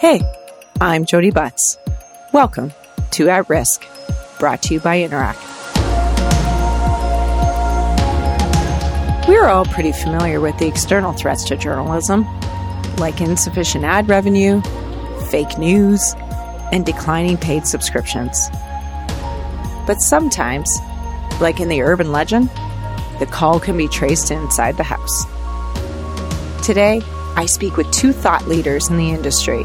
Hey, I'm Jody Butts. Welcome to At Risk, brought to you by Interact. We're all pretty familiar with the external threats to journalism, like insufficient ad revenue, fake news, and declining paid subscriptions. But sometimes, like in the urban legend, the call can be traced inside the house. Today, I speak with two thought leaders in the industry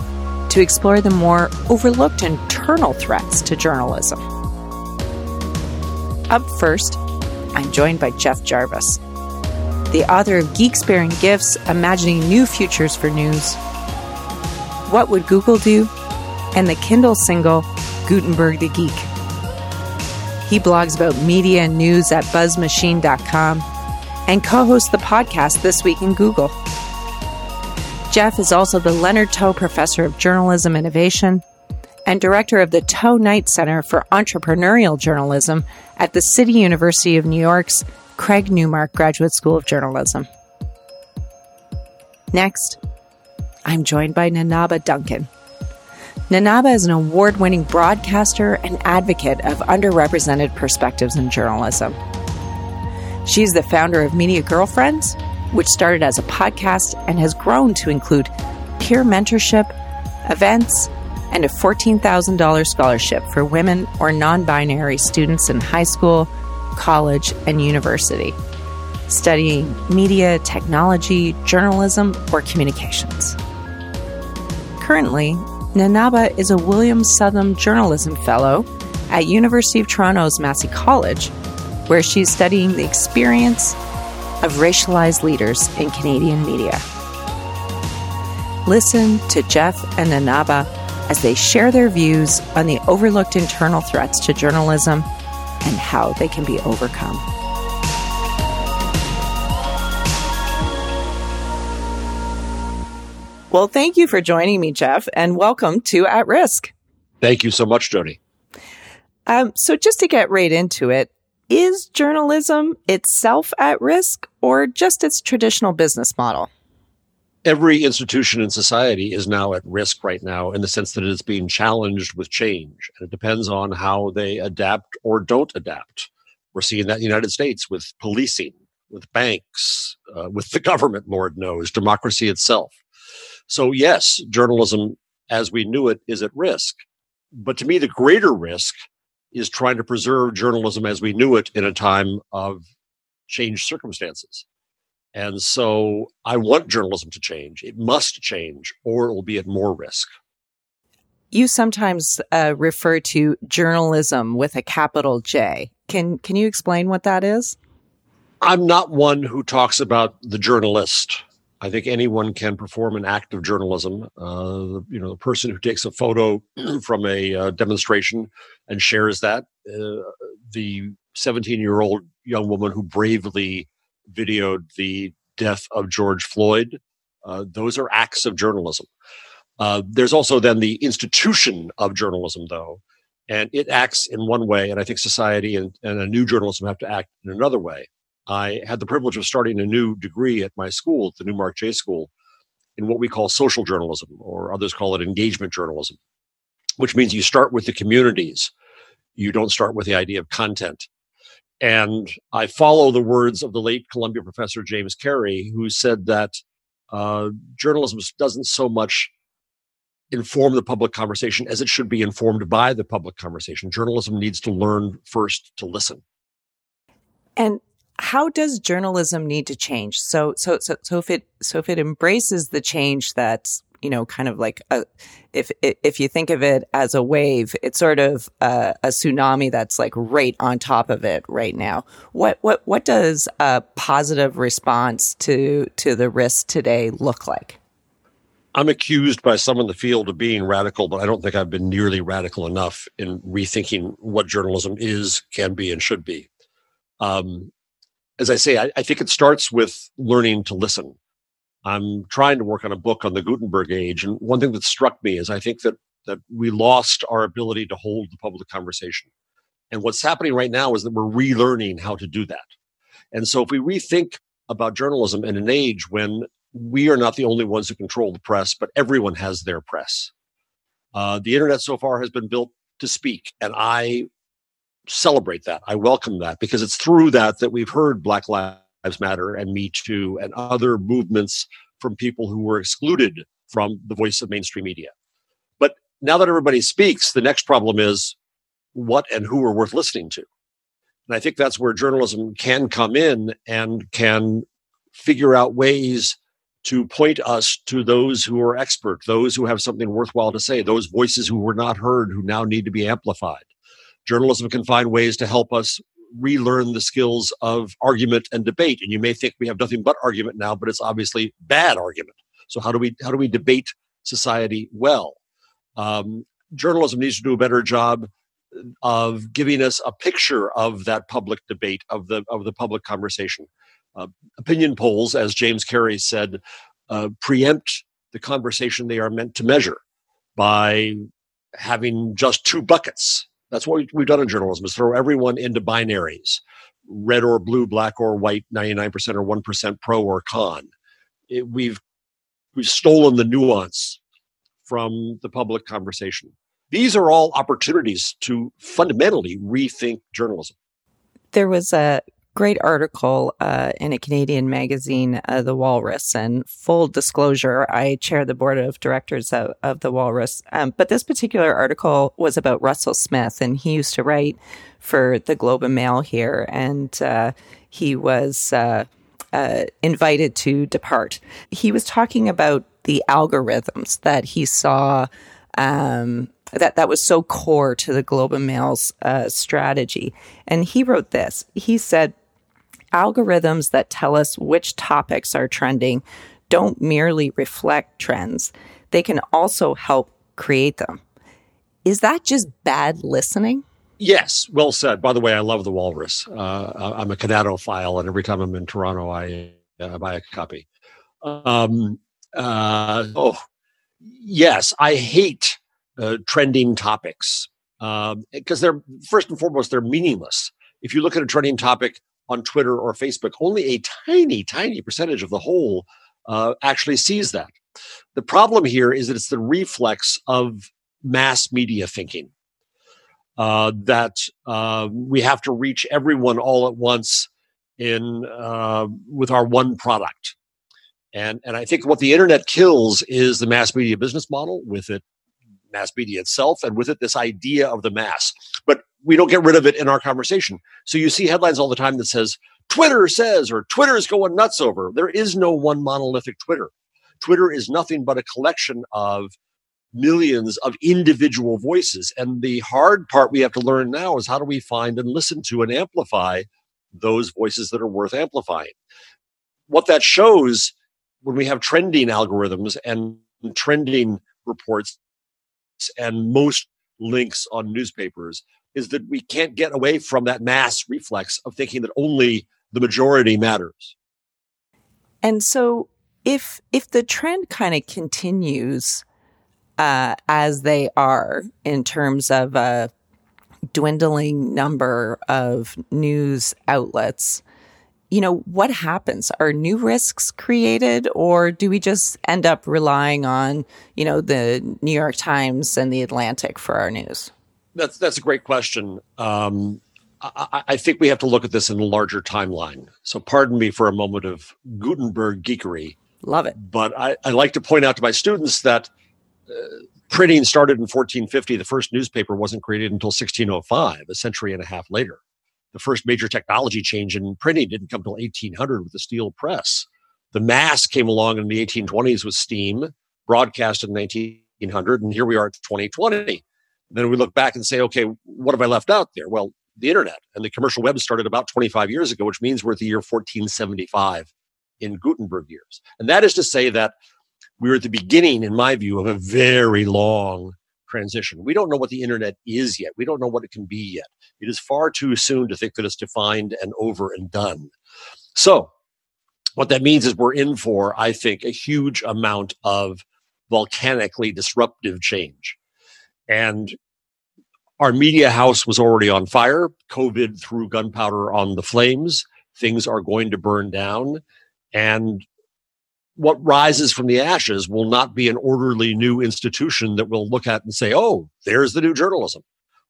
to explore the more overlooked internal threats to journalism. Up first, I'm joined by Jeff Jarvis, the author of Geeks Bearing Gifts Imagining New Futures for News. What Would Google Do? and the Kindle single Gutenberg the Geek. He blogs about media and news at buzzmachine.com and co hosts the podcast This Week in Google. Jeff is also the Leonard Tow Professor of Journalism Innovation and director of the Tow Knight Center for Entrepreneurial Journalism at the City University of New York's Craig Newmark Graduate School of Journalism. Next, I'm joined by Nana aba Duncan. Nana aba is an award winning broadcaster and advocate of underrepresented perspectives in journalism. She's the founder of Media Girlfriends which started as a podcast and has grown to include peer mentorship, events, and a $14,000 scholarship for women or non binary students in high school, college, and university, studying media, technology, journalism, or communications. Currently, Nana aba is a William Southam Journalism Fellow at University of Toronto's Massey College, where she's studying the experience of racialized leaders in Canadian media. Listen to Jeff and Nana aba as they share their views on the overlooked internal threats to journalism and how they can be overcome. Well, thank you for joining me, Jeff, and welcome to At Risk. Thank you so much, Jody. Um, so, just to get right into it, is journalism itself at risk or just its traditional business model? Every institution in society is now at risk right now in the sense that it is being challenged with change. And it depends on how they adapt or don't adapt. We're seeing that in the United States with policing, with banks, uh, with the government, Lord knows, democracy itself. So, yes, journalism as we knew it is at risk. But to me, the greater risk is trying to preserve journalism as we knew it in a time of changed circumstances. And so I want journalism to change. It must change, or it will be at more risk. You sometimes uh, refer to journalism with a capital J. Can can you explain what that is? I'm not one who talks about the journalist. I think anyone can perform an act of journalism. Uh, you know, the person who takes a photo from a uh, demonstration and shares that, uh, the 17 year old young woman who bravely videoed the death of George Floyd, uh, those are acts of journalism. Uh, there's also then the institution of journalism, though, and it acts in one way, and I think society and, and a new journalism have to act in another way. I had the privilege of starting a new degree at my school, at the Newmark J School, in what we call social journalism, or others call it engagement journalism, which means you start with the communities. You don't start with the idea of content. And I follow the words of the late Columbia professor James Carey, who said that uh, journalism doesn't so much inform the public conversation as it should be informed by the public conversation. Journalism needs to learn first to listen. And how does journalism need to change? So, so, so, so if it, so if it embraces the change that's, you know, kind of like a, if, if you think of it as a wave, it's sort of a, a tsunami that's like right on top of it right now. What, what, what does a positive response to, to the risk today look like? I'm accused by some in the field of being radical, but I don't think I've been nearly radical enough in rethinking what journalism is, can be, and should be. Um, as I say, I, I, think it starts with learning to listen. I'm trying to work on a book on the Gutenberg age. And one thing that struck me is I think that, that we lost our ability to hold the public conversation. And what's happening right now is that we're relearning how to do that. And so if we rethink about journalism in an age when we are not the only ones who control the press, but everyone has their press. Uh, the internet so far has been built to speak, and I celebrate that. I welcome that because it's through that that we've heard Black Lives Matter and Me Too and other movements from people who were excluded from the voice of mainstream media. But now that everybody speaks, the next problem is what and who are worth listening to. And I think that's where journalism can come in and can figure out ways to point us to those who are expert, those who have something worthwhile to say, those voices who were not heard who now need to be amplified. Journalism can find ways to help us relearn the skills of argument and debate. And you may think we have nothing but argument now, but it's obviously bad argument. So how do we how do we debate society well? Um, journalism needs to do a better job of giving us a picture of that public debate of the of the public conversation. Uh, opinion polls, as James Carey said, uh, preempt the conversation they are meant to measure by having just two buckets. That's what we've done in journalism: is throw everyone into binaries, red or blue, black or white, ninety nine percent or one percent pro or con. It, we've we've stolen the nuance from the public conversation. These are all opportunities to fundamentally rethink journalism. There was a great article uh, in a Canadian magazine, uh, The Walrus. And full disclosure, I chair the board of directors of, of The Walrus. Um, but this particular article was about Russell Smith, and he used to write for the Globe and Mail here. And uh, he was uh, uh, invited to depart. He was talking about the algorithms that he saw um, that that was so core to the Globe and Mail's uh, strategy. And he wrote this. He said, "Algorithms that tell us which topics are trending don't merely reflect trends; they can also help create them." Is that just bad listening? Yes, well said. By the way, I love the Walrus. Uh, I'm a Canado and every time I'm in Toronto, I uh, buy a copy. Um, uh, oh, yes, I hate trending topics because um, they're first and foremost they're meaningless. If you look at a trending topic on Twitter or Facebook, only a tiny, tiny percentage of the whole uh, actually sees that. The problem here is that it's the reflex of mass media thinking. Uh, that uh, we have to reach everyone all at once in uh, with our one product. And, and I think what the internet kills is the mass media business model with it mass media itself, and with it, this idea of the mass. But we don't get rid of it in our conversation. So you see headlines all the time that says, Twitter says, or Twitter is going nuts over. There is no one monolithic Twitter. Twitter is nothing but a collection of millions of individual voices. And the hard part we have to learn now is how do we find and listen to and amplify those voices that are worth amplifying? What that shows when we have trending algorithms and trending reports and most links on newspapers is that we can't get away from that mass reflex of thinking that only the majority matters. And so if if the trend kind of continues uh, as they are in terms of a dwindling number of news outlets, you know, what happens? Are new risks created or do we just end up relying on, you know, the New York Times and the Atlantic for our news? That's that's a great question. Um, I, I, think we have to look at this in a larger timeline. So, pardon me for a moment of Gutenberg geekery. Love it. But I, I like to point out to my students that uh, printing started in 1450. The first newspaper wasn't created until 1605, a century and a half later the first major technology change in printing didn't come until 1800 with the steel press. The mass came along in the 1820s with steam, broadcast in 1900, and here we are at 2020. Then we look back and say, okay, what have I left out there? Well, the internet and the commercial web started about 25 years ago, which means we're at the year 1475 in Gutenberg years. And that is to say that we're at the beginning, in my view, of a very long transition. We don't know what the internet is yet. We don't know what it can be yet. It is far too soon to think that it's defined and over and done. So, what that means is we're in for, I think, a huge amount of volcanically disruptive change. And our media house was already on fire. COVID threw gunpowder on the flames. Things are going to burn down. And what rises from the ashes will not be an orderly new institution that we'll look at and say, oh, there's the new journalism.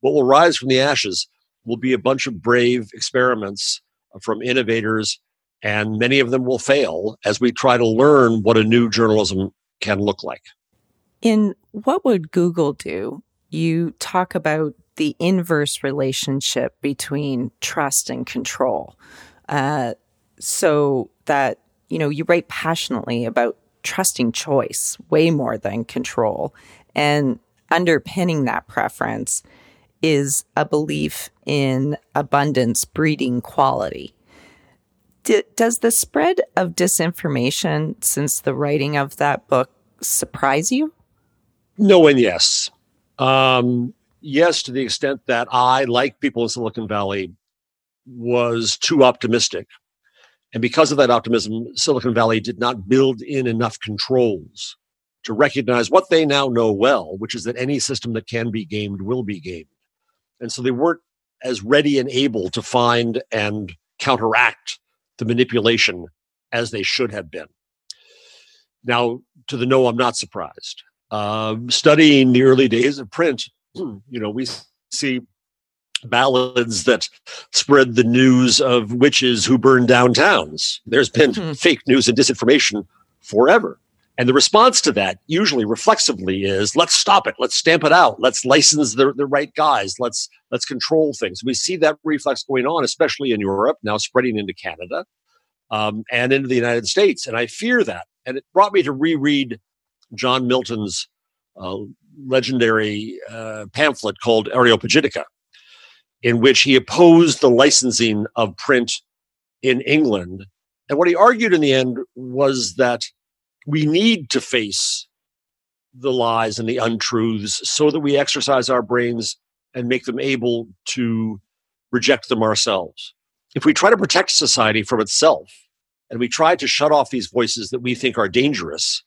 What will rise from the ashes will be a bunch of brave experiments from innovators, and many of them will fail as we try to learn what a new journalism can look like. In What Would Google Do? You talk about the inverse relationship between trust and control. Uh, so that, you know, you write passionately about trusting choice way more than control. And underpinning that preference is a belief in abundance breeding quality. D- does the spread of disinformation since the writing of that book surprise you? No, and yes. Um, yes, to the extent that I, like people in Silicon Valley, was too optimistic. And because of that optimism, Silicon Valley did not build in enough controls to recognize what they now know well, which is that any system that can be gamed will be gamed. And so they weren't as ready and able to find and counteract the manipulation as they should have been. Now, to the no, I'm not surprised. Uh, studying the early days of print, you know, we see ballads that spread the news of witches who burn down towns. There's been mm-hmm. fake news and disinformation forever. And the response to that, usually reflexively, is let's stop it, let's stamp it out, let's license the, the right guys, let's let's control things. We see that reflex going on, especially in Europe, now spreading into Canada um, and into the United States. And I fear that. And it brought me to reread John Milton's uh, legendary uh, pamphlet called Areopagitica, in which he opposed the licensing of print in England. And what he argued in the end was that we need to face the lies and the untruths so that we exercise our brains and make them able to reject them ourselves. If we try to protect society from itself and we try to shut off these voices that we think are dangerous,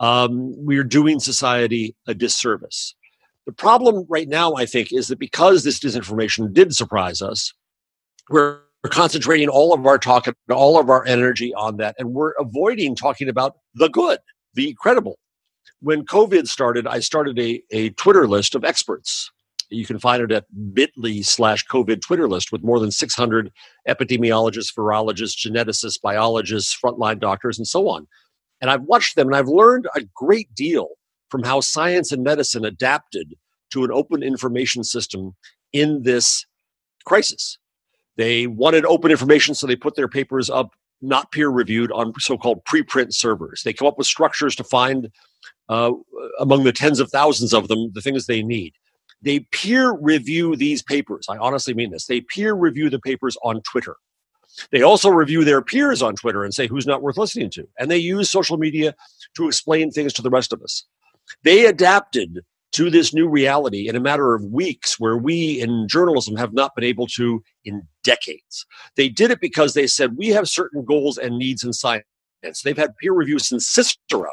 um, we're doing society a disservice. The problem right now, I think, is that because this disinformation did surprise us, we're concentrating all of our talk and all of our energy on that, and we're avoiding talking about the good, the credible. When COVID started, I started a, a Twitter list of experts. You can find it at bit.ly slash COVID Twitter list with more than 600 epidemiologists, virologists, geneticists, biologists, frontline doctors, and so on and I've watched them and I've learned a great deal from how science and medicine adapted to an open information system in this crisis. They wanted open information, so they put their papers up not peer reviewed on so called preprint servers. They come up with structures to find uh, among the tens of thousands of them the things they need. They peer review these papers. I honestly mean this. They peer review the papers on Twitter. They also review their peers on Twitter and say who's not worth listening to. And they use social media to explain things to the rest of us. They adapted to this new reality in a matter of weeks where we in journalism have not been able to in decades. They did it because they said we have certain goals and needs in science. They've had peer review since Cicero.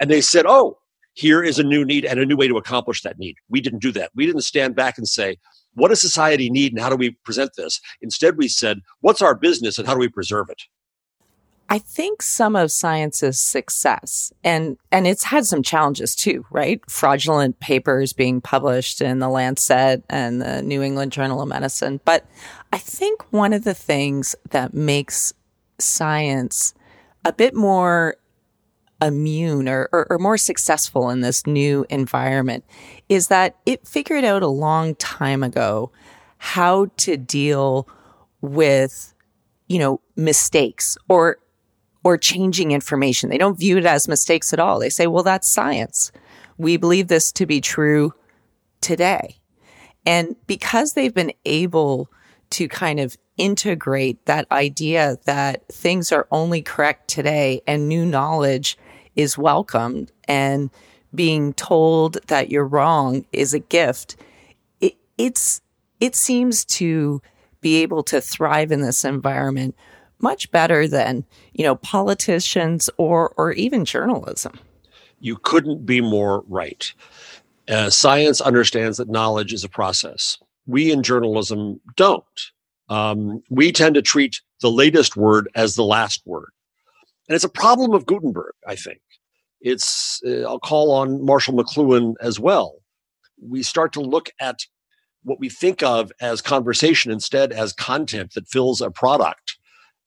And they said, oh, here is a new need and a new way to accomplish that need. We didn't do that. We didn't stand back and say, what does society need and how do we present this? Instead, we said, what's our business and how do we preserve it? I think some of science's success and and it's had some challenges too, right? Fraudulent papers being published in the Lancet and the New England Journal of Medicine. But I think one of the things that makes science a bit more immune or, or, or, more successful in this new environment is that it figured out a long time ago how to deal with, you know, mistakes or, or changing information. They don't view it as mistakes at all. They say, well, that's science. We believe this to be true today. And because they've been able to kind of integrate that idea that things are only correct today and new knowledge is welcomed and being told that you're wrong is a gift. It, it's, it seems to be able to thrive in this environment much better than, you know, politicians or, or even journalism. You couldn't be more right. Uh, science understands that knowledge is a process. We in journalism don't. Um, we tend to treat the latest word as the last word. And it's a problem of Gutenberg, I think. It's, uh, I'll call on Marshall McLuhan as well. We start to look at what we think of as conversation instead as content that fills a product.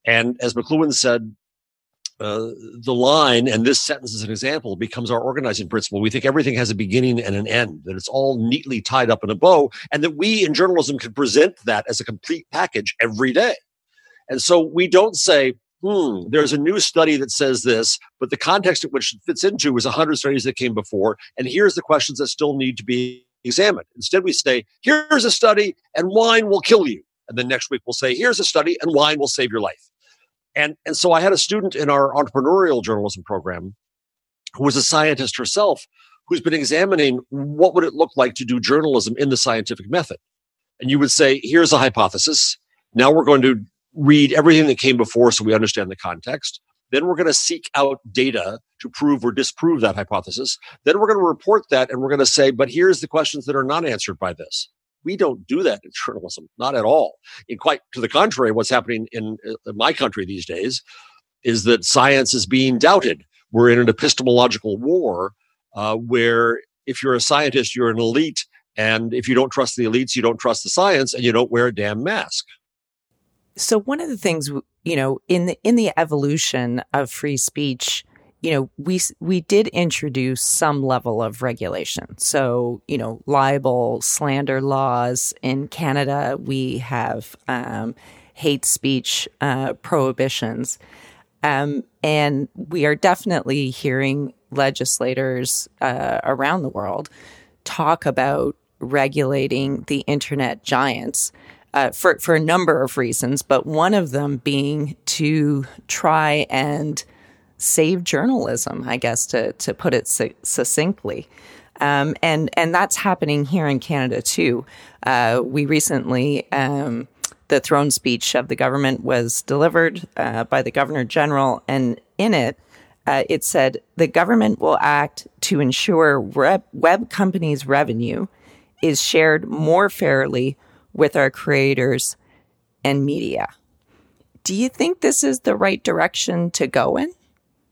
And as McLuhan said, uh, the line, and this sentence is an example, becomes our organizing principle. We think everything has a beginning and an end, that it's all neatly tied up in a bow, and that we in journalism can present that as a complete package every day. And so we don't say, hmm, there's a new study that says this, but the context in which it fits into is 100 studies that came before, and here's the questions that still need to be examined. Instead, we say, here's a study, and wine will kill you. And then next week, we'll say, here's a study, and wine will save your life. And, and so I had a student in our entrepreneurial journalism program who was a scientist herself who's been examining what would it look like to do journalism in the scientific method. And you would say, here's a hypothesis. Now we're going to read everything that came before so we understand the context. Then we're going to seek out data to prove or disprove that hypothesis. Then we're going to report that and we're going to say, but here's the questions that are not answered by this. We don't do that in journalism, not at all. In quite to the contrary, what's happening in, in my country these days is that science is being doubted. We're in an epistemological war uh, where if you're a scientist, you're an elite. And if you don't trust the elites, you don't trust the science and you don't wear a damn mask. So one of the things, you know, in the, in the evolution of free speech, you know, we, we did introduce some level of regulation. So, you know, libel, slander laws in Canada, we have, um, hate speech, uh, prohibitions. Um, and we are definitely hearing legislators, uh, around the world talk about regulating the internet giants uh, for for a number of reasons, but one of them being to try and save journalism, I guess to to put it su- succinctly. Um, and and that's happening here in Canada too. Uh, we recently. Um, the throne speech of the government was delivered uh, by the governor general, and in it, uh, it said the government will act to ensure web, web companies' revenue is shared more fairly with our creators and media. Do you think this is the right direction to go in?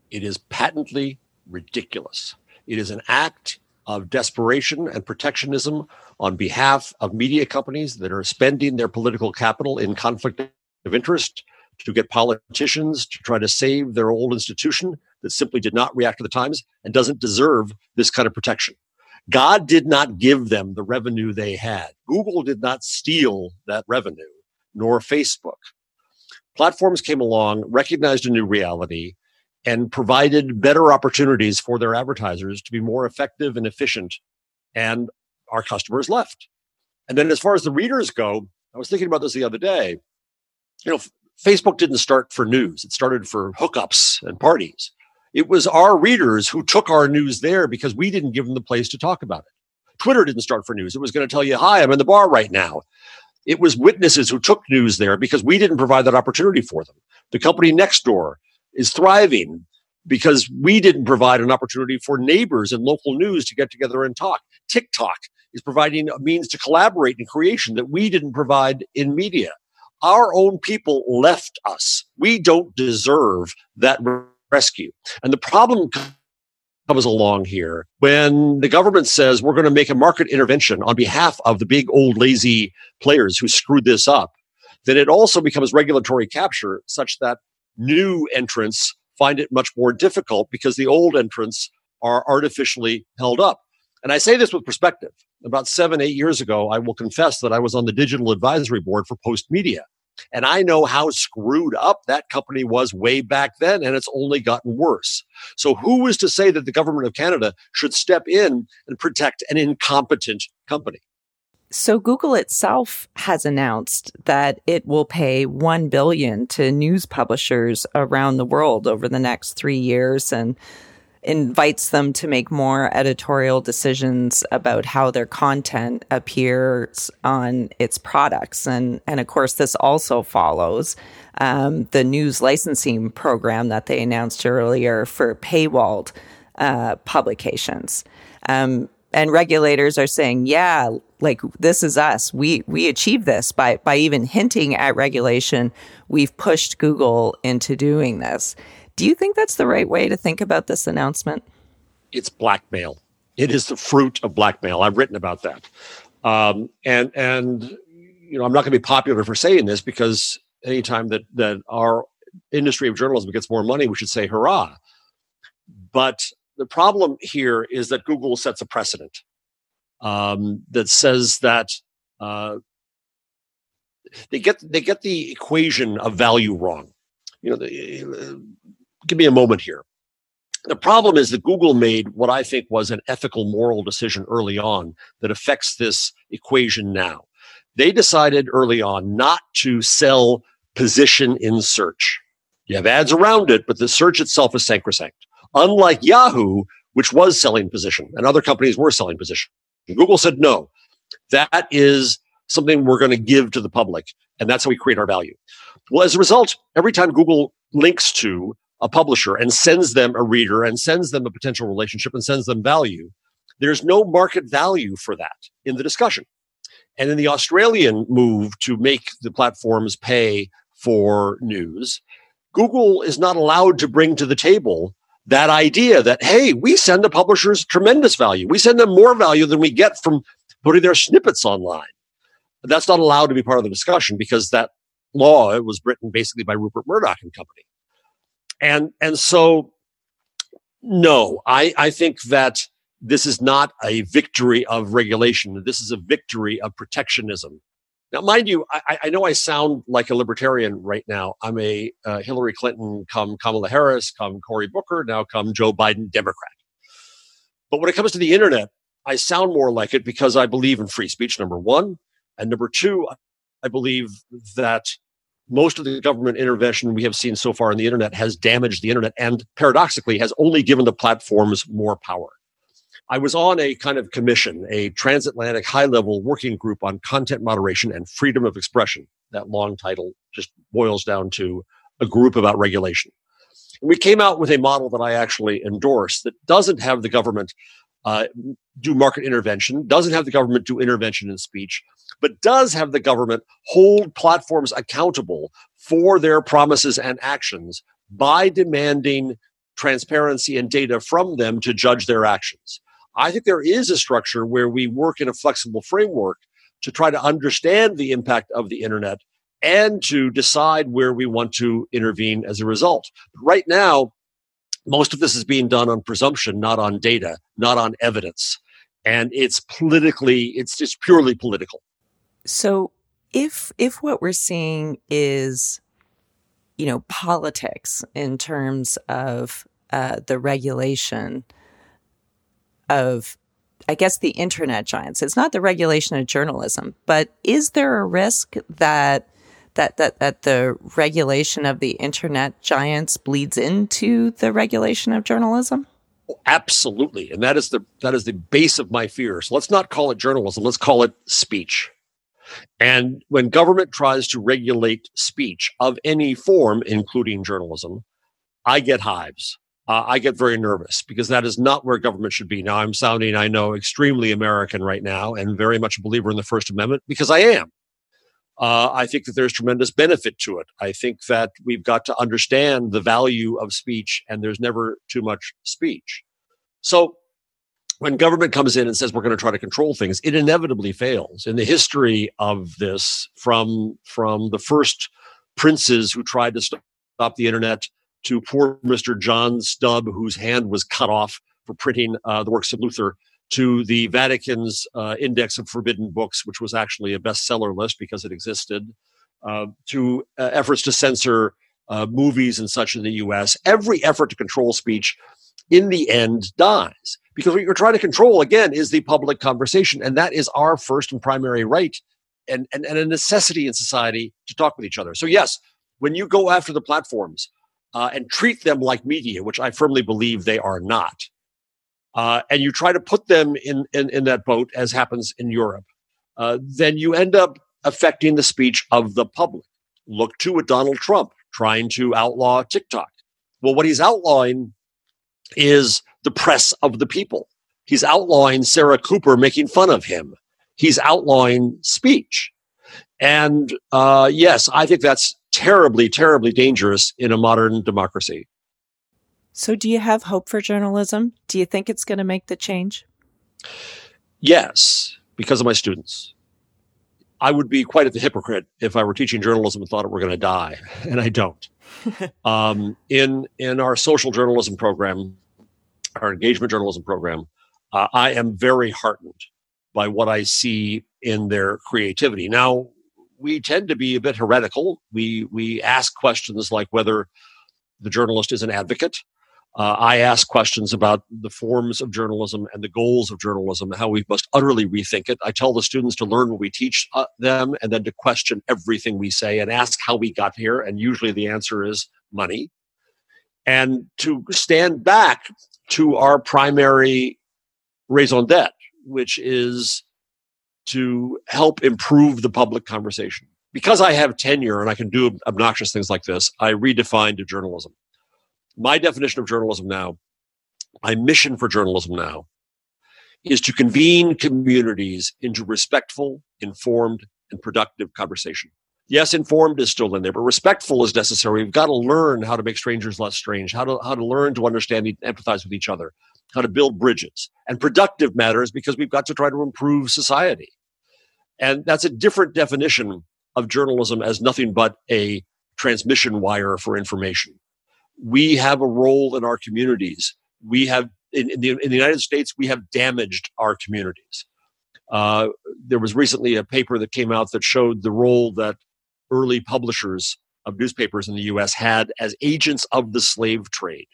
It is patently ridiculous. It is an act of desperation and protectionism on behalf of media companies that are spending their political capital in conflict of interest to get politicians to try to save their old institution that simply did not react to the times and doesn't deserve this kind of protection. God did not give them the revenue they had. Google did not steal that revenue, nor Facebook. Platforms came along, recognized a new reality, and provided better opportunities for their advertisers to be more effective and efficient. And our customers left. And then as far as the readers go, I was thinking about this the other day. You know, Facebook didn't start for news. It started for hookups and parties. It was our readers who took our news there because we didn't give them the place to talk about it. Twitter didn't start for news. It was going to tell you, hi, I'm in the bar right now. It was witnesses who took news there because we didn't provide that opportunity for them. The company next door is thriving because we didn't provide an opportunity for neighbors and local news to get together and talk. TikTok is providing a means to collaborate in creation that we didn't provide in media. Our own people left us. We don't deserve that rescue. And the problem comes along here when the government says we're going to make a market intervention on behalf of the big old lazy players who screwed this up, then it also becomes regulatory capture such that new entrants find it much more difficult because the old entrants are artificially held up. And I say this with perspective. About seven, eight years ago, I will confess that I was on the digital advisory board for Postmedia. And I know how screwed up that company was way back then, and it's only gotten worse. So, who is to say that the government of Canada should step in and protect an incompetent company? So Google itself has announced that it will pay 1 billion to news publishers around the world over the next 3 years and invites them to make more editorial decisions about how their content appears on its products. And, and of course, this also follows um, the news licensing program that they announced earlier for paywalled uh, publications. Um, and regulators are saying, yeah, like this is us. We we achieve this by by even hinting at regulation. We've pushed Google into doing this. Do you think that's the right way to think about this announcement? It's blackmail. It is the fruit of blackmail. I've written about that. Um, and and you know, I'm not going to be popular for saying this because anytime that that our industry of journalism gets more money, we should say hurrah. But the problem here is that Google sets a precedent um, that says that uh, they get they get the equation of value wrong. You know, uh, give me a moment here. The problem is that Google made what I think was an ethical, moral decision early on that affects this equation now. They decided early on not to sell position in search. You have ads around it, but the search itself is sacrosanct. Unlike Yahoo, which was selling position and other companies were selling position. Google said, no, that is something we're going to give to the public. And that's how we create our value. Well, as a result, every time Google links to a publisher and sends them a reader and sends them a potential relationship and sends them value, there's no market value for that in the discussion. And in the Australian move to make the platforms pay for news, Google is not allowed to bring to the table that idea that, hey, we send the publishers tremendous value. We send them more value than we get from putting their snippets online. That's not allowed to be part of the discussion because that law was written basically by Rupert Murdoch and company. And and so no, I, I think that this is not a victory of regulation. This is a victory of protectionism. Now, mind you, I, I know I sound like a libertarian right now. I'm a uh, Hillary Clinton, come Kamala Harris, come Cory Booker, now come Joe Biden, Democrat. But when it comes to the internet, I sound more like it because I believe in free speech, number one. And number two, I believe that most of the government intervention we have seen so far in the internet has damaged the internet and paradoxically has only given the platforms more power. I was on a kind of commission, a transatlantic high level working group on content moderation and freedom of expression. That long title just boils down to a group about regulation. We came out with a model that I actually endorse that doesn't have the government uh, do market intervention, doesn't have the government do intervention in speech, but does have the government hold platforms accountable for their promises and actions by demanding transparency and data from them to judge their actions. I think there is a structure where we work in a flexible framework to try to understand the impact of the internet and to decide where we want to intervene as a result. Right now, most of this is being done on presumption, not on data, not on evidence. And it's politically, it's just purely political. So if if what we're seeing is, you know, politics in terms of uh, the regulation of, I guess, the internet giants, it's not the regulation of journalism, but is there a risk that that that that the regulation of the internet giants bleeds into the regulation of journalism? Absolutely, and that is the that is the base of my fears. Let's not call it journalism; let's call it speech. And when government tries to regulate speech of any form, including journalism, I get hives. Uh, I get very nervous because that is not where government should be. Now, I'm sounding, I know, extremely American right now and very much a believer in the First Amendment because I am. Uh, I think that there's tremendous benefit to it. I think that we've got to understand the value of speech and there's never too much speech. So when government comes in and says we're going to try to control things, it inevitably fails. In the history of this, from from the first princes who tried to stop the internet to poor Mr. John Stubb, whose hand was cut off for printing uh, the works of Luther, to the Vatican's uh, Index of Forbidden Books, which was actually a bestseller list because it existed, uh, to uh, efforts to censor uh, movies and such in the U.S. Every effort to control speech, in the end, dies because what you're trying to control again is the public conversation and that is our first and primary right and, and, and a necessity in society to talk with each other so yes when you go after the platforms uh, and treat them like media which i firmly believe they are not uh, and you try to put them in, in, in that boat as happens in europe uh, then you end up affecting the speech of the public look to a donald trump trying to outlaw tiktok well what he's outlawing is the press of the people. He's outlawing Sarah Cooper making fun of him. He's outlawing speech. And uh, yes, I think that's terribly, terribly dangerous in a modern democracy. So, do you have hope for journalism? Do you think it's going to make the change? Yes, because of my students. I would be quite a hypocrite if I were teaching journalism and thought it were going to die, and I don't. um, in in our social journalism program, our engagement journalism program, uh, I am very heartened by what I see in their creativity. Now, we tend to be a bit heretical. We we ask questions like whether the journalist is an advocate. Uh, I ask questions about the forms of journalism and the goals of journalism, how we must utterly rethink it. I tell the students to learn what we teach uh, them and then to question everything we say and ask how we got here. And usually the answer is money. And to stand back to our primary raison d'etre, which is to help improve the public conversation. Because I have tenure and I can do obnoxious things like this, I redefined journalism my definition of journalism now, my mission for journalism now, is to convene communities into respectful, informed, and productive conversation. Yes, informed is still in there, but respectful is necessary. We've got to learn how to make strangers less strange, how to, how to learn to understand and empathize with each other, how to build bridges. And productive matters because we've got to try to improve society. And that's a different definition of journalism as nothing but a transmission wire for information we have a role in our communities. We have in, in, the, in the United States, we have damaged our communities. Uh, there was recently a paper that came out that showed the role that early publishers of newspapers in the U.S. had as agents of the slave trade.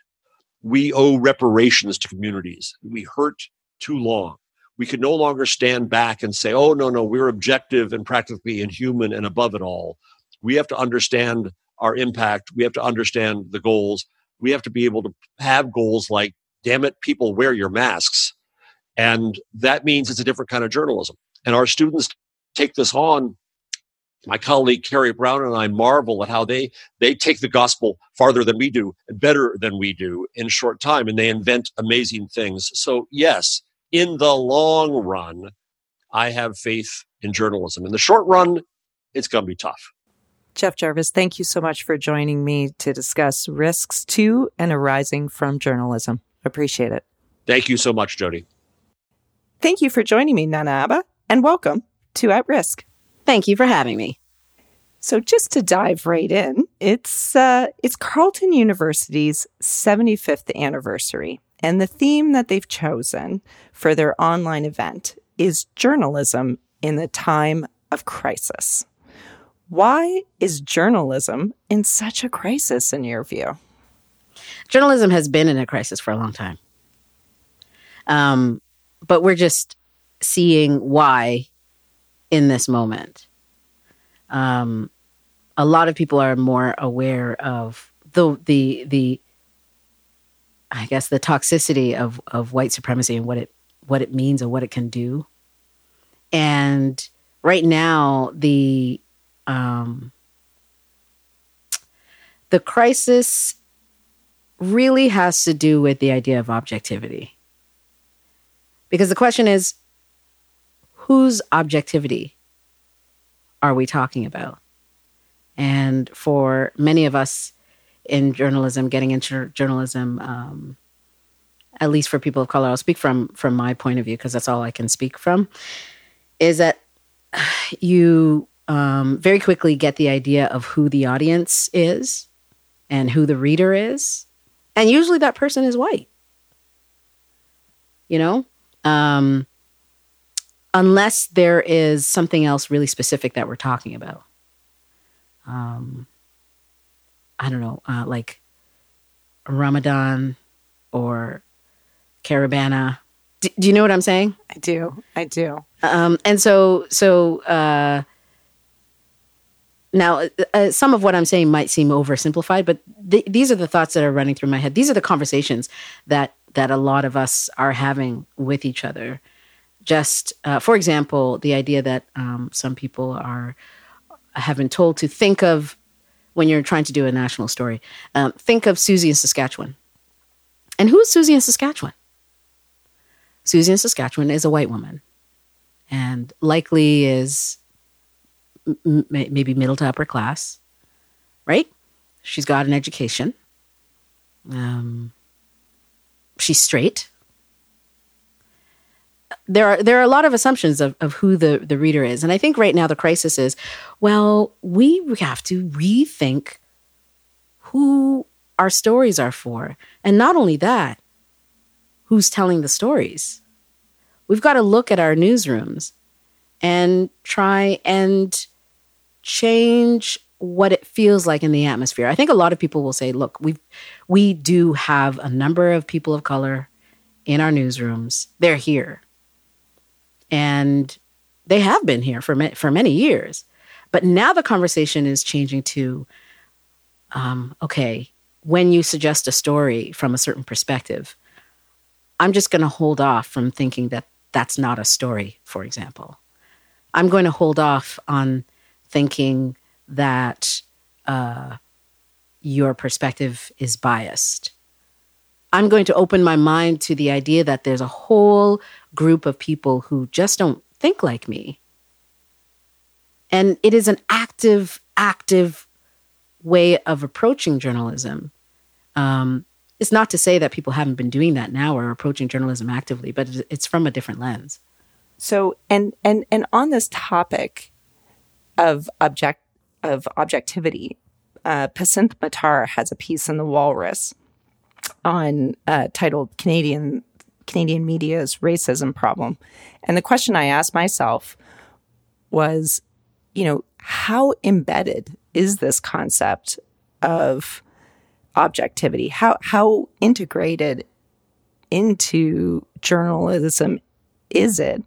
We owe reparations to communities. We hurt too long. We could no longer stand back and say, oh, no, no, we're objective and practically inhuman and above it all. We have to understand our impact. We have to understand the goals. We have to be able to have goals like, damn it, people wear your masks. And that means it's a different kind of journalism. And our students take this on. My colleague Carrie Brown and I marvel at how they they take the gospel farther than we do better than we do in a short time, and they invent amazing things. So yes, in the long run, I have faith in journalism. In the short run, it's going to be tough. Jeff Jarvis, thank you so much for joining me to discuss risks to and arising from journalism. Appreciate it. Thank you so much, Jody. Thank you for joining me, Nana aba, and welcome to At Risk. Thank you for having me. So, just to dive right in, it's uh, it's Carleton University's 75th anniversary, and the theme that they've chosen for their online event is journalism in the time of crisis. Why is journalism in such a crisis, in your view? Journalism has been in a crisis for a long time. Um, but we're just seeing why in this moment. Um, a lot of people are more aware of the the the I guess the toxicity of of white supremacy and what it what it means and what it can do. And right now, the um, the crisis really has to do with the idea of objectivity. Because the question is whose objectivity are we talking about? And for many of us in journalism, getting into journalism, um, at least for people of color, I'll speak from from my point of view because that's all I can speak from. Is that you um, very quickly get the idea of who the audience is and who the reader is. And usually that person is white. You know? Um, unless there is something else really specific that we're talking about. Um, I don't know, uh, like Ramadan or Caribana. D- do you know what I'm saying? I do. I do. Um, and so, so, uh, now, uh, uh, some of what I'm saying might seem oversimplified, but th- these are the thoughts that are running through my head. These are the conversations that that a lot of us are having with each other. Just, uh, for example, the idea that um, some people are have been told to think of when you're trying to do a national story. Um, think of Susie in Saskatchewan, and who is Susie in Saskatchewan? Susie in Saskatchewan is a white woman, and likely is m- maybe middle to upper class, right? She's got an education. Um, she's straight. There are there are a lot of assumptions of, of who the, the reader is. And I think right now the crisis is, well, we have to rethink who our stories are for. And not only that, who's telling the stories. We've got to look at our newsrooms and try and change what it feels like in the atmosphere. I think a lot of people will say, look, we we do have a number of people of color in our newsrooms. They're here. And they have been here for for many years. But now the conversation is changing to um, okay, when you suggest a story from a certain perspective, I'm just going to hold off from thinking that that's not a story, for example. I'm going to hold off on thinking that uh, your perspective is biased. I'm going to open my mind to the idea that there's a whole group of people who just don't think like me. And it is an active, active way of approaching journalism. Um, it's not to say that people haven't been doing that now or approaching journalism actively, but it's from a different lens. So, and and and on this topic of object of objectivity, uh, Pacinthe Mattar has a piece in the Walrus on uh, titled "Canadian Canadian Media's Racism Problem," and the question I asked myself was, you know, how embedded is this concept of objectivity? How how integrated into journalism is it?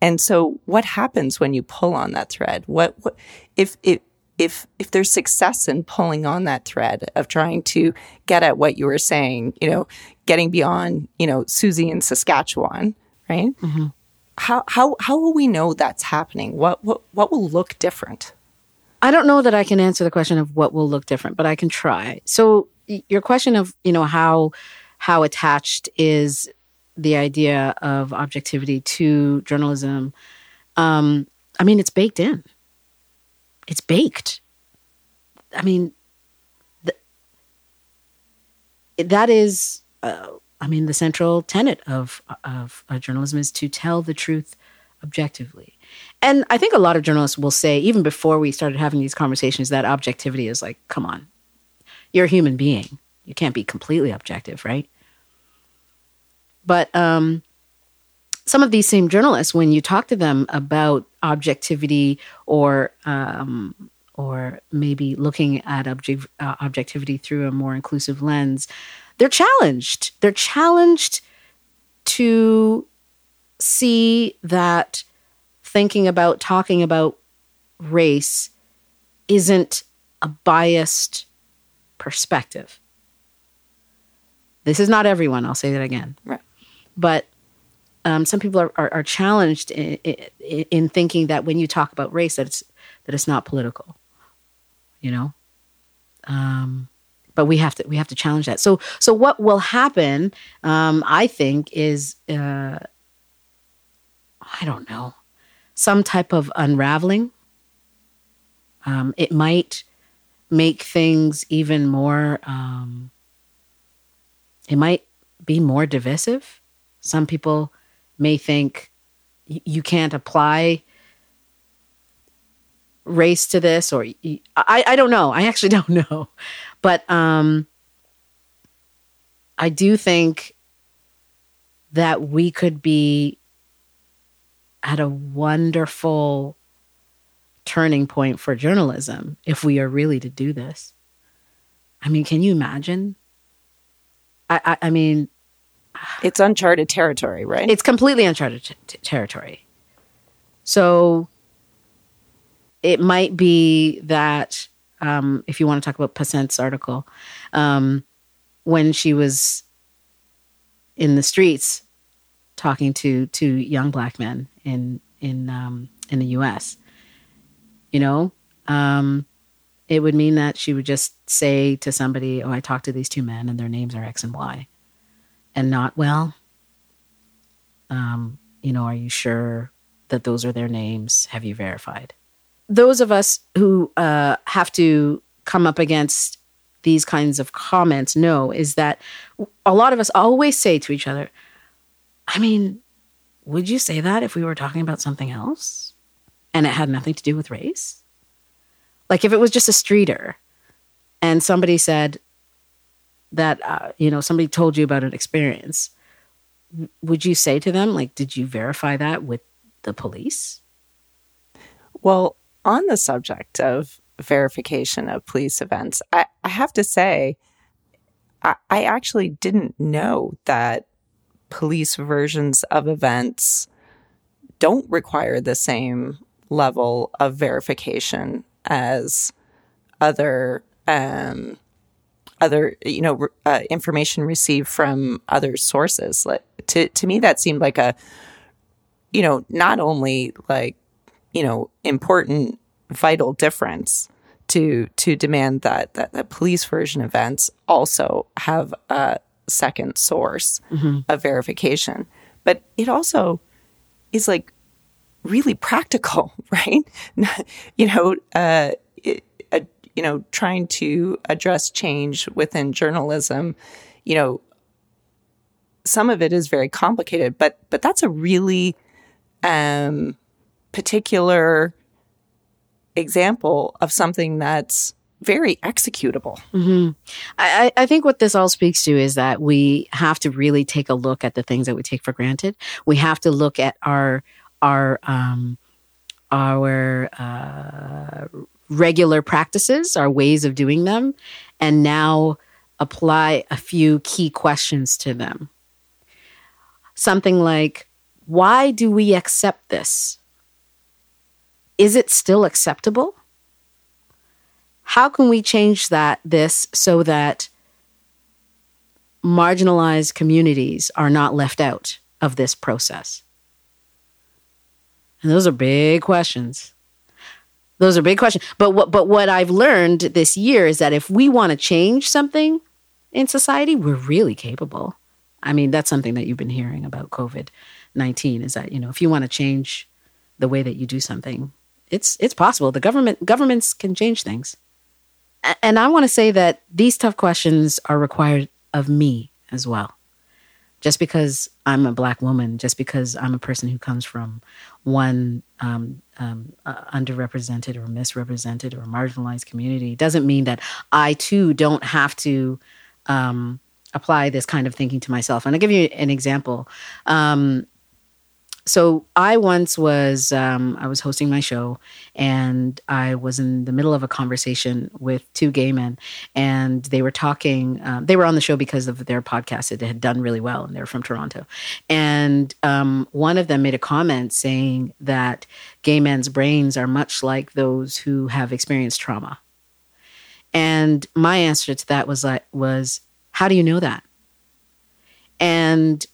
And so what happens when you pull on that thread? What, what if if if if there's success in pulling on that thread of trying to get at what you were saying, you know, getting beyond, you know, Susie in Saskatchewan, right? Mm-hmm. How how how will we know that's happening? What what what will look different? I don't know that I can answer the question of what will look different, but I can try. So your question of, you know, how how attached is the idea of objectivity to journalism? Um, I mean, it's baked in. It's baked. I mean, that is, uh, I mean, the central tenet of of journalism is to tell the truth objectively. And I think a lot of journalists will say, even before we started having these conversations, that objectivity is like, come on, you're a human being. You can't be completely objective, right? But um, some of these same journalists, when you talk to them about objectivity or um, or maybe looking at object, uh, objectivity through a more inclusive lens, they're challenged. They're challenged to see that thinking about talking about race isn't a biased perspective. This is not everyone, I'll say that again. Right. But um, some people are, are, are challenged in, in, in, thinking that when you talk about race, that it's, that it's not political, you know? Um, but we have to we have to challenge that. So so what will happen? Um, I think is uh, I don't know some type of unraveling. Um, it might make things even more, um, it might be more divisive. Some people may think you can't apply race to this or I, I don't know i actually don't know but um i do think that we could be at a wonderful turning point for journalism if we are really to do this. I mean, can you imagine? I, I, I mean, it's uncharted territory, right? It's completely uncharted t- territory. So it might be that um, if you want to talk about Pacinthe's article, um, when she was in the streets talking to to young black men in in um, in the U.S. You know, um, it would mean that she would just say to somebody, "Oh, I talked to these two men, and their names are X and Y," and not, "Well, um, you know, are you sure that those are their names? Have you verified?" Those of us who uh, have to come up against these kinds of comments know is that a lot of us always say to each other, I mean, would you say that if we were talking about something else and it had nothing to do with race? Like if it was just a streeter and somebody said that, uh, you know, somebody told you about an experience, would you say to them, like, did you verify that with the police? Well, on the subject of verification of police events, I, I have to say, I, I actually didn't know that police versions of events don't require the same level of verification as other um, other you know uh, information received from other sources. Like, to to me, that seemed like a you know not only like you know important vital difference to to demand that that the police version events also have a second source mm-hmm. of verification. But it also is like really practical, right? you know, uh, uh, you know, trying to address change within journalism, you know, some of it is very complicated, but but that's a really um, particular example of something that's very executable. Mm-hmm. I, I think what this all speaks to is that we have to really take a look at the things that we take for granted. We have to look at our our um, our uh, regular practices, our ways of doing them, and now apply a few key questions to them. Something like, why do we accept this? Is it still acceptable? How can we change that this so that marginalized communities are not left out of this process? And those are big questions. Those are big questions. But what but what I've learned this year is that if we want to change something in society, we're really capable. I mean, that's something that you've been hearing about COVID 19 is that, you know, if you want to change the way that you do something, it's it's possible. The government governments can change things. And I want to say that these tough questions are required of me as well just because I'm a black woman, just because I'm a person who comes from one um, um, uh, underrepresented or misrepresented or marginalized community, doesn't mean that I too don't have to um, apply this kind of thinking to myself. And I'll give you an example. Um, so I once was um, I was hosting my show, and I was in the middle of a conversation with two gay men, and they were talking. Um, they were on the show because of their podcast; it had done really well, and they were from Toronto. And um, one of them made a comment saying that gay men's brains are much like those who have experienced trauma. And my answer to that was like was, "How do you know that?" And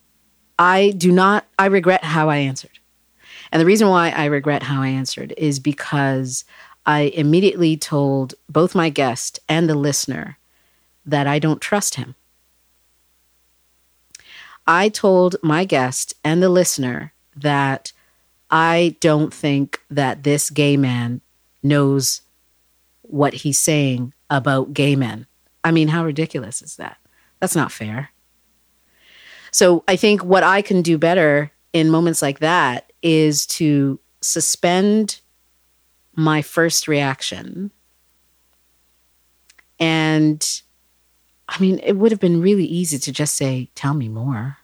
I do not, I regret how I answered. And the reason why I regret how I answered is because I immediately told both my guest and the listener that I don't trust him. I told my guest and the listener that I don't think that this gay man knows what he's saying about gay men. I mean, how ridiculous is that? That's not fair. So I think what I can do better in moments like that is to suspend my first reaction. And I mean, it would have been really easy to just say, Tell me more.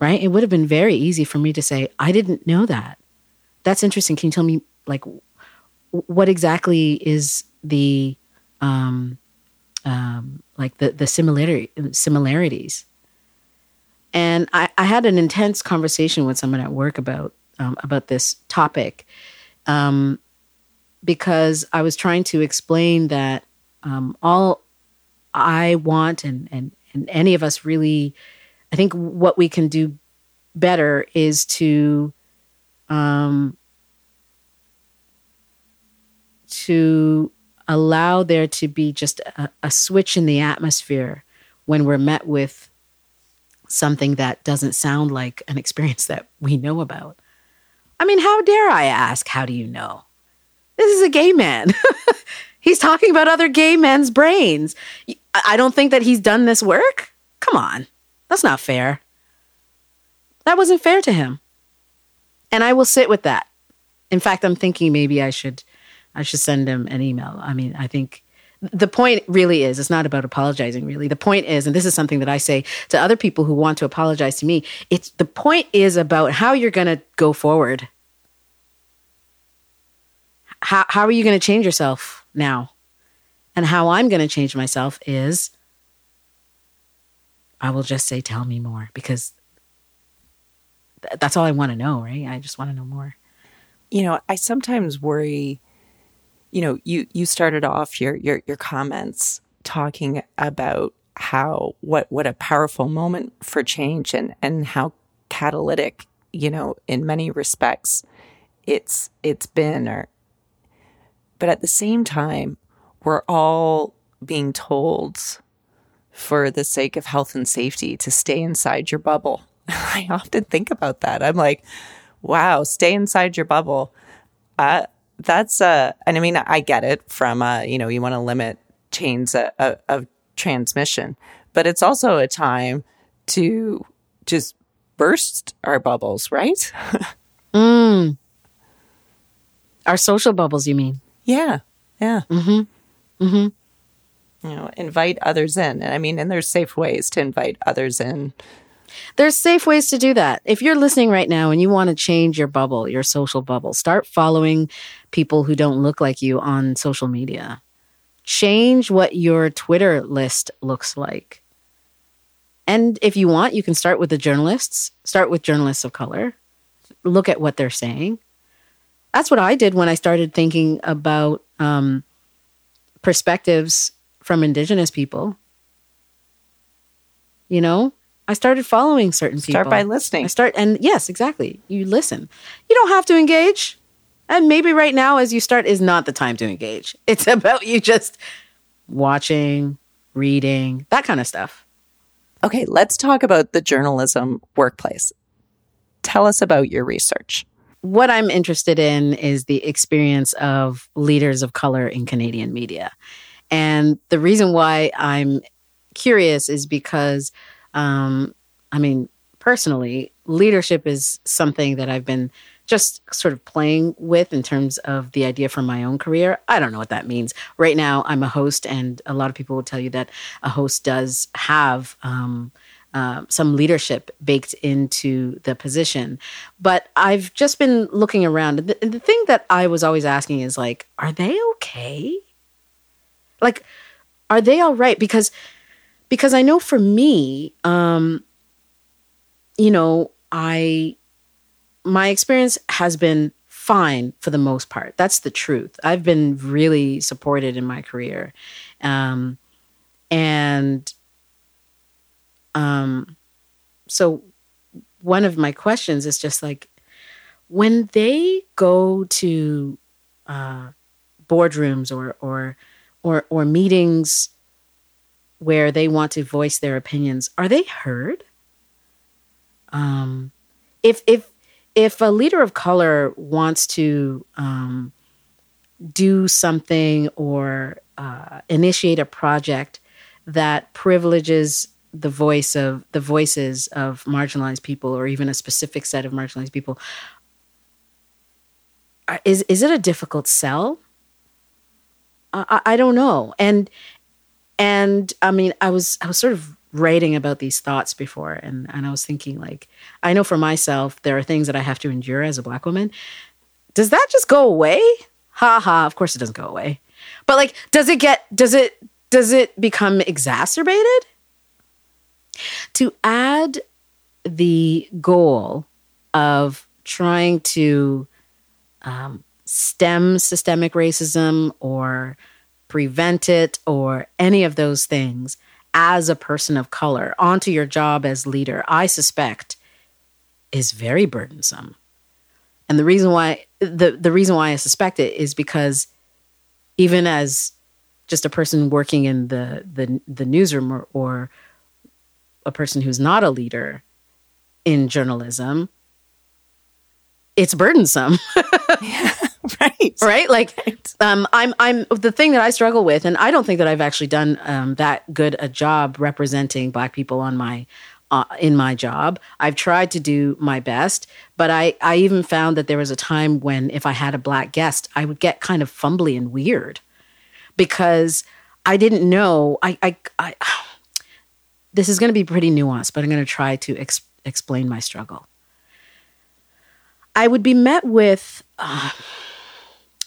Right? It would have been very easy for me to say, I didn't know that. That's interesting. Can you tell me, like, what exactly is the um, um, like the the similarity similarities. And I, I had an intense conversation with someone at work about um, about this topic, um, because I was trying to explain that um, all I want and and and any of us really, I think what we can do better is to um, to allow there to be just a, a switch in the atmosphere when we're met with something that doesn't sound like an experience that we know about. I mean, how dare I ask, how do you know? This is a gay man. He's talking about other gay men's brains. I don't think that he's done this work. Come on. That's not fair. That wasn't fair to him. And I will sit with that. In fact, I'm thinking maybe I should I should send him an email. I mean, I think the point really is it's not about apologizing really. The point is and this is something that i say to other people who want to apologize to me it's the point is about how you're going to go forward. How, how are you going to change yourself now? And how i'm going to change myself is i will just say tell me more because th- that's all i want to know right? I just want to know more. You know i sometimes worry you know, you you started off your your your comments talking about how what what a powerful moment for change and and how catalytic, you know, in many respects it's it's been or but at the same time we're all being told for the sake of health and safety to stay inside your bubble. I often think about that. I'm like, wow, stay inside your bubble. Uh, that's uh and i mean i get it from uh you know you want to limit chains of, of transmission but it's also a time to just burst our bubbles right? Mm. our social bubbles you mean? Yeah yeah. Mm-hmm. Mm-hmm. You know invite others in and i mean and there's safe ways to invite others in there's safe ways to do that. If you're listening right now and you want to change your bubble, your social bubble, start following people who don't look like you on social media. Change what your Twitter list looks like. And if you want, you can start with the journalists, start with journalists of color, look at what they're saying. That's what I did when I started thinking about um, perspectives from Indigenous people. You know, I started following certain start people. Start by listening. I start, and yes, exactly. You listen. You don't have to engage. And maybe right now, as you start, is not the time to engage. It's about you just watching, reading, that kind of stuff. Okay, let's talk about the journalism workplace. Tell us about your research. What I'm interested in is the experience of leaders of color in Canadian media. And the reason why I'm curious is because um, I mean, personally, leadership is something that I've been just sort of playing with in terms of the idea for my own career. I don't know what that means. Right now, I'm a host, and a lot of people will tell you that a host does have um, uh, some leadership baked into the position. But I've just been looking around. The, the thing that I was always asking is like, are they okay? Like, are they all right? Because because I know for me, um, you know, I my experience has been fine for the most part. That's the truth. I've been really supported in my career, um, and um, so one of my questions is just like when they go to uh, boardrooms or or or or meetings where they want to voice their opinions, are they heard? Um, if if if a leader of color wants to um, do something or uh, initiate a project that privileges the voice of the voices of marginalized people or even a specific set of marginalized people uh, is is it a difficult sell? I, I don't know. And and I mean, I was I was sort of writing about these thoughts before and and I was thinking like I know for myself there are things that I have to endure as a black woman. Does that just go away? Ha ha, of course it doesn't go away. But like does it get does it does it become exacerbated? To add the goal of trying to um, stem systemic racism or prevent it or any of those things as a person of color onto your job as leader, I suspect is very burdensome. And the reason why the, the reason why I suspect it is because even as just a person working in the the, the newsroom or, or a person who's not a leader in journalism, it's burdensome. right. Right. Like, um, I'm, I'm the thing that I struggle with, and I don't think that I've actually done um, that good a job representing Black people on my, uh, in my job. I've tried to do my best, but I, I even found that there was a time when if I had a Black guest, I would get kind of fumbly and weird because I didn't know. I, I, I this is going to be pretty nuanced, but I'm going to try to ex- explain my struggle. I would be met with uh,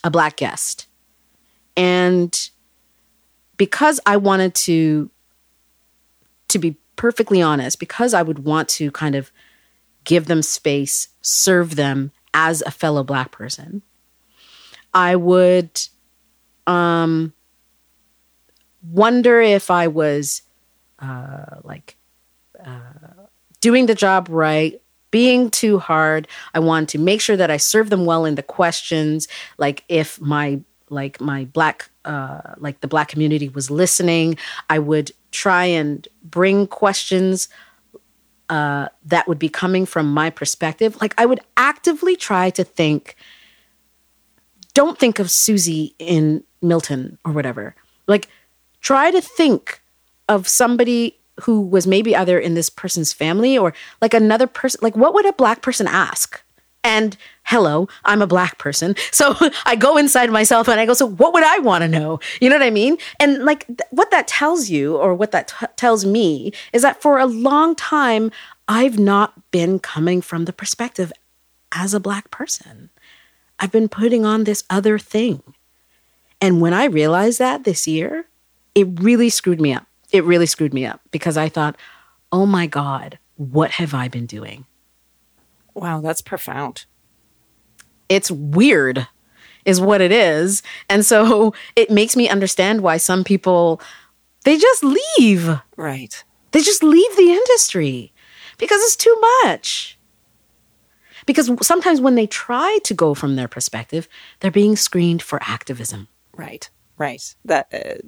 a black guest. And because I wanted to to be perfectly honest, because I would want to kind of give them space, serve them as a fellow black person, I would um wonder if I was uh like uh doing the job right being too hard. I want to make sure that I serve them well in the questions. Like if my like my black uh, like the black community was listening, I would try and bring questions uh, that would be coming from my perspective. Like I would actively try to think. Don't think of Susie in Milton or whatever. Like try to think of somebody who was maybe either in this person's family or like another person like what would a black person ask? And hello i'm a black person. So i go inside myself and i go so what would i want to know? You know what i mean? And like th- what that tells you or what that t- tells me is that for a long time i've not been coming from the perspective as a black person. I've been putting on this other thing. And when i realized that this year it really screwed me up it really screwed me up because I thought, oh my God, what have I been doing? Wow, that's profound. It's weird, is what it is. And so it makes me understand why some people, they just leave. Right. They just leave the industry because it's too much. Because sometimes when they try to go from their perspective, they're being screened for activism. Right, right. That uh,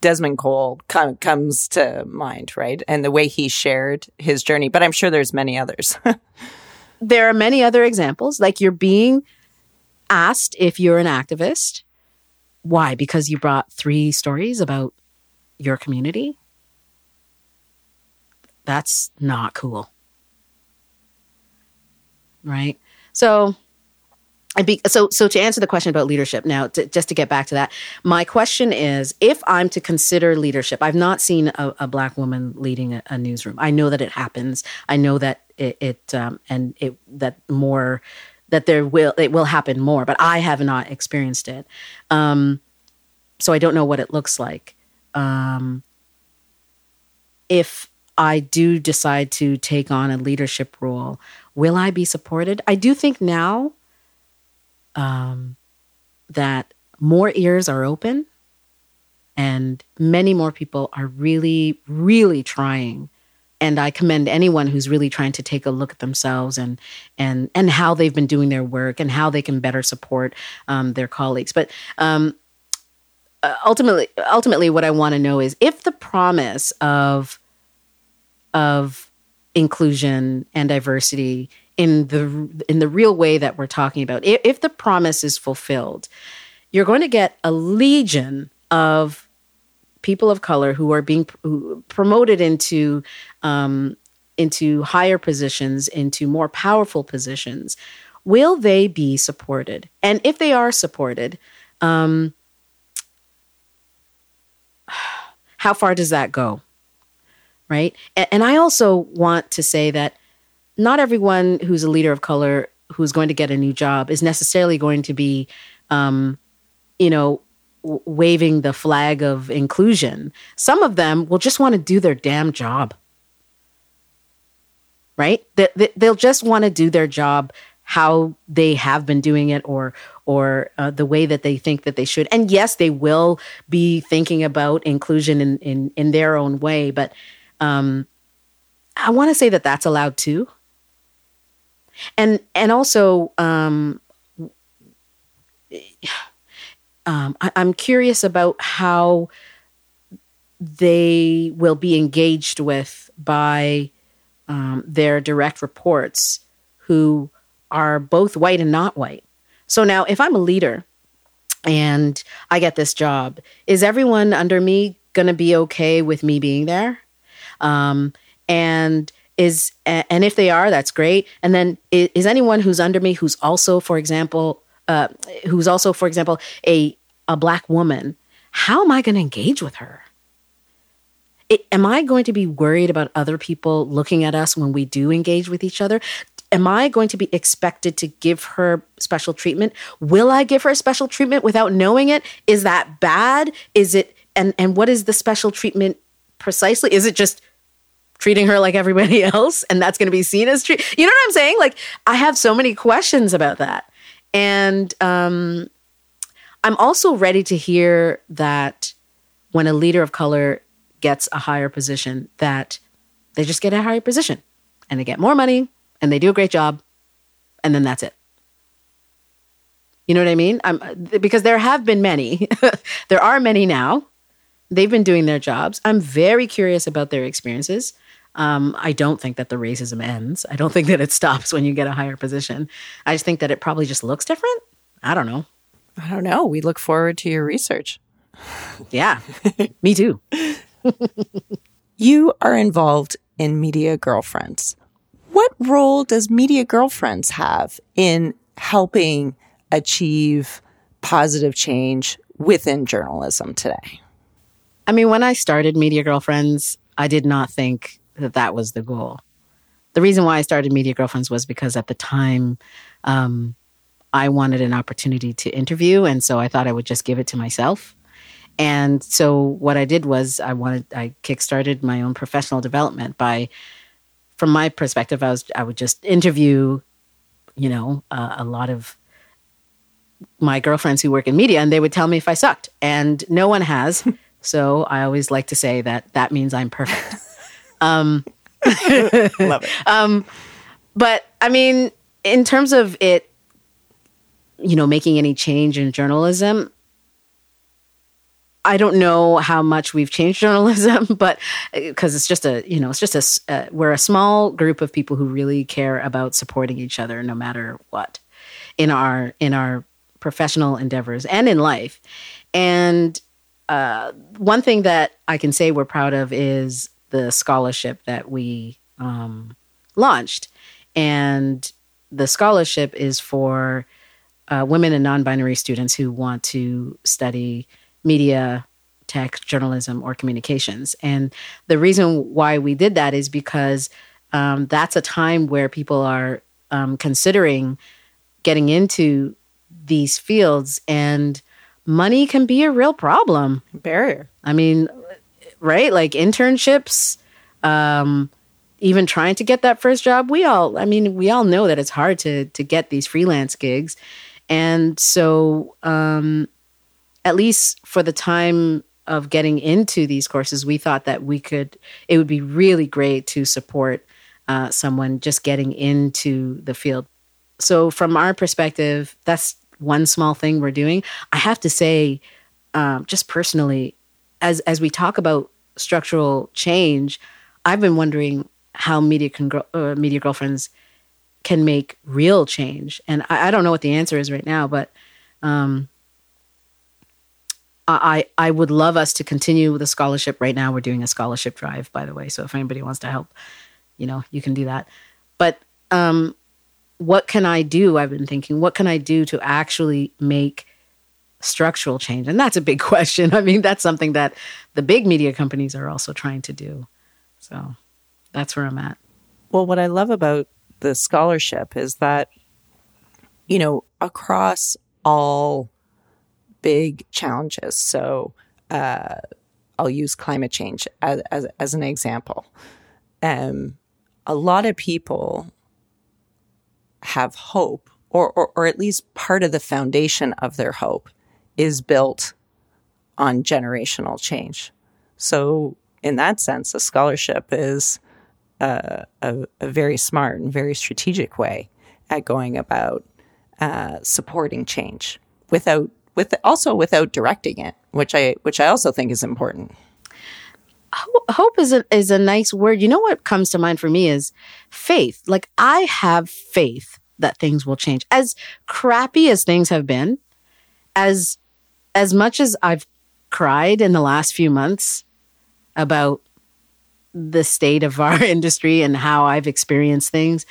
Desmond Cole com- comes to mind, right? And the way he shared his journey, but I'm sure there's many others. there are many other examples. Like you're being asked if you're an activist. Why? Because you brought three stories about your community? That's not cool. Right? So be, so, so to answer the question about leadership now, to, just to get back to that, my question is: If I'm to consider leadership, I've not seen a, a black woman leading a, a, newsroom. I know that it happens. I know that it, it um, and it that more that there will it will happen more, but I have not experienced it. Um, so I don't know what it looks like. Um, if I do decide to take on a leadership role, will I be supported? I do think now um, that more ears are open and many more people are really, really trying. And I commend anyone who's really trying to take a look at themselves and and and how they've been doing their work and how they can better support um, their colleagues. But um, uh, ultimately, ultimately, what I want to know is if the promise of of inclusion and diversity in the in the real way that we're talking about. If, if the promise is fulfilled, you're going to get a legion of people of color who are being promoted into um, into higher positions, into more powerful positions. Will they be supported? And if they are supported, um, how far does that go? Right. And, and I also want to say that not everyone who's a leader of color who's going to get a new job is necessarily going to be, um, you know, w- waving the flag of inclusion. Some of them will just want to do their damn job. Right? They, they'll just want to do their job how they have been doing it or or uh, the way that they think that they should and yes they will be thinking about inclusion in in, in their own way but um, i want to say that that's allowed too and and also um, um, I, I'm curious about how they will be engaged with by um, their direct reports who are both white and not white. So now, if I'm a leader and I get this job, is everyone under me going to be okay with me being there? Um, and is and if they are, that's great. And then is, anyone who's under me who's also, for example, uh, who's also, for example, a a black woman, how am I going to engage with her? It, am I going to be worried about other people looking at us when we do engage with each other? Am I going to be expected to give her special treatment? Will I give her special treatment without knowing it? Is that bad? Is it and and what is the special treatment precisely? Is it just treating her like everybody else and that's going to be seen as treat? You know what I'm saying? Like I have so many questions about that. And um I'm also ready to hear that when a leader of color gets a higher position that they just get a higher position and they get more money and they do a great job and then that's it. You know what I mean? I'm, because there have been many. there are many now. They've been doing their jobs. I'm very curious about their experiences. Um, I don't think that the racism ends. I don't think that it stops when you get a higher position. I just think that it probably just looks different. I don't know. I don't know. We look forward to your research. Yeah, me too. you are involved in Media Girlfriends. What role does Media Girlfriends have in helping achieve positive change within journalism today? I mean, when I started Media Girlfriends, I did not think that that was the goal. The reason why I started Media Girlfriends was because at the time, um, I wanted an opportunity to interview. And so I thought I would just give it to myself. And so what I did was I wanted, I kickstarted my own professional development by, from my perspective, I was, I would just interview, you know, uh, a lot of my girlfriends who work in media and they would tell me if I sucked. And no one has. so I always like to say that that means I'm perfect. Um, Love it. Um, but I mean, in terms of it you know, making any change in journalism. I don't know how much we've changed journalism, but because it's just a, you know, it's just a, uh, we're a small group of people who really care about supporting each other no matter what in our, in our professional endeavors and in life. And uh, one thing that I can say we're proud of is the scholarship that we um, launched. And the scholarship is for uh, women and non binary students who want to study media, tech, journalism, or communications. And the reason why we did that is because um, that's a time where people are um, considering getting into these fields and money can be a real problem barrier i mean right like internships um, even trying to get that first job we all i mean we all know that it's hard to to get these freelance gigs and so, um, at least for the time of getting into these courses, we thought that we could, it would be really great to support uh, someone just getting into the field. So, from our perspective, that's one small thing we're doing. I have to say, um, just personally, as as we talk about structural change, I've been wondering how media con- uh, media girlfriends can make real change? And I, I don't know what the answer is right now, but um, I I would love us to continue with the scholarship. Right now, we're doing a scholarship drive, by the way. So if anybody wants to help, you know, you can do that. But um, what can I do? I've been thinking, what can I do to actually make structural change? And that's a big question. I mean, that's something that the big media companies are also trying to do. So that's where I'm at. Well, what I love about the scholarship is that, you know, across all big challenges. So, uh, I'll use climate change as, as, as an example. Um, a lot of people have hope, or, or, or at least part of the foundation of their hope is built on generational change. So, in that sense, a scholarship is a, a, a very smart and very strategic way at going about uh, supporting change without with also without directing it, which I which I also think is important. Hope is a is a nice word. You know what comes to mind for me is faith. Like I have faith that things will change. As crappy as things have been, as as much as I've cried in the last few months about the state of our industry and how I've experienced things,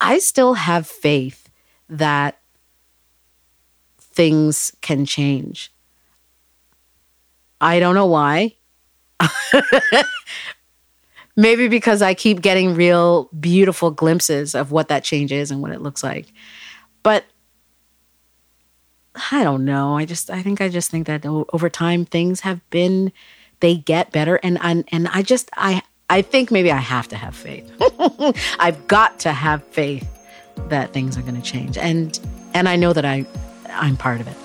I still have faith that things can change. I don't know why. Maybe because I keep getting real beautiful glimpses of what that change is and what it looks like. But I don't know. I just I think I just think that over time things have been they get better and and, and I just I I think maybe I have to have faith. I've got to have faith that things are going to change and and I know that I I'm part of it.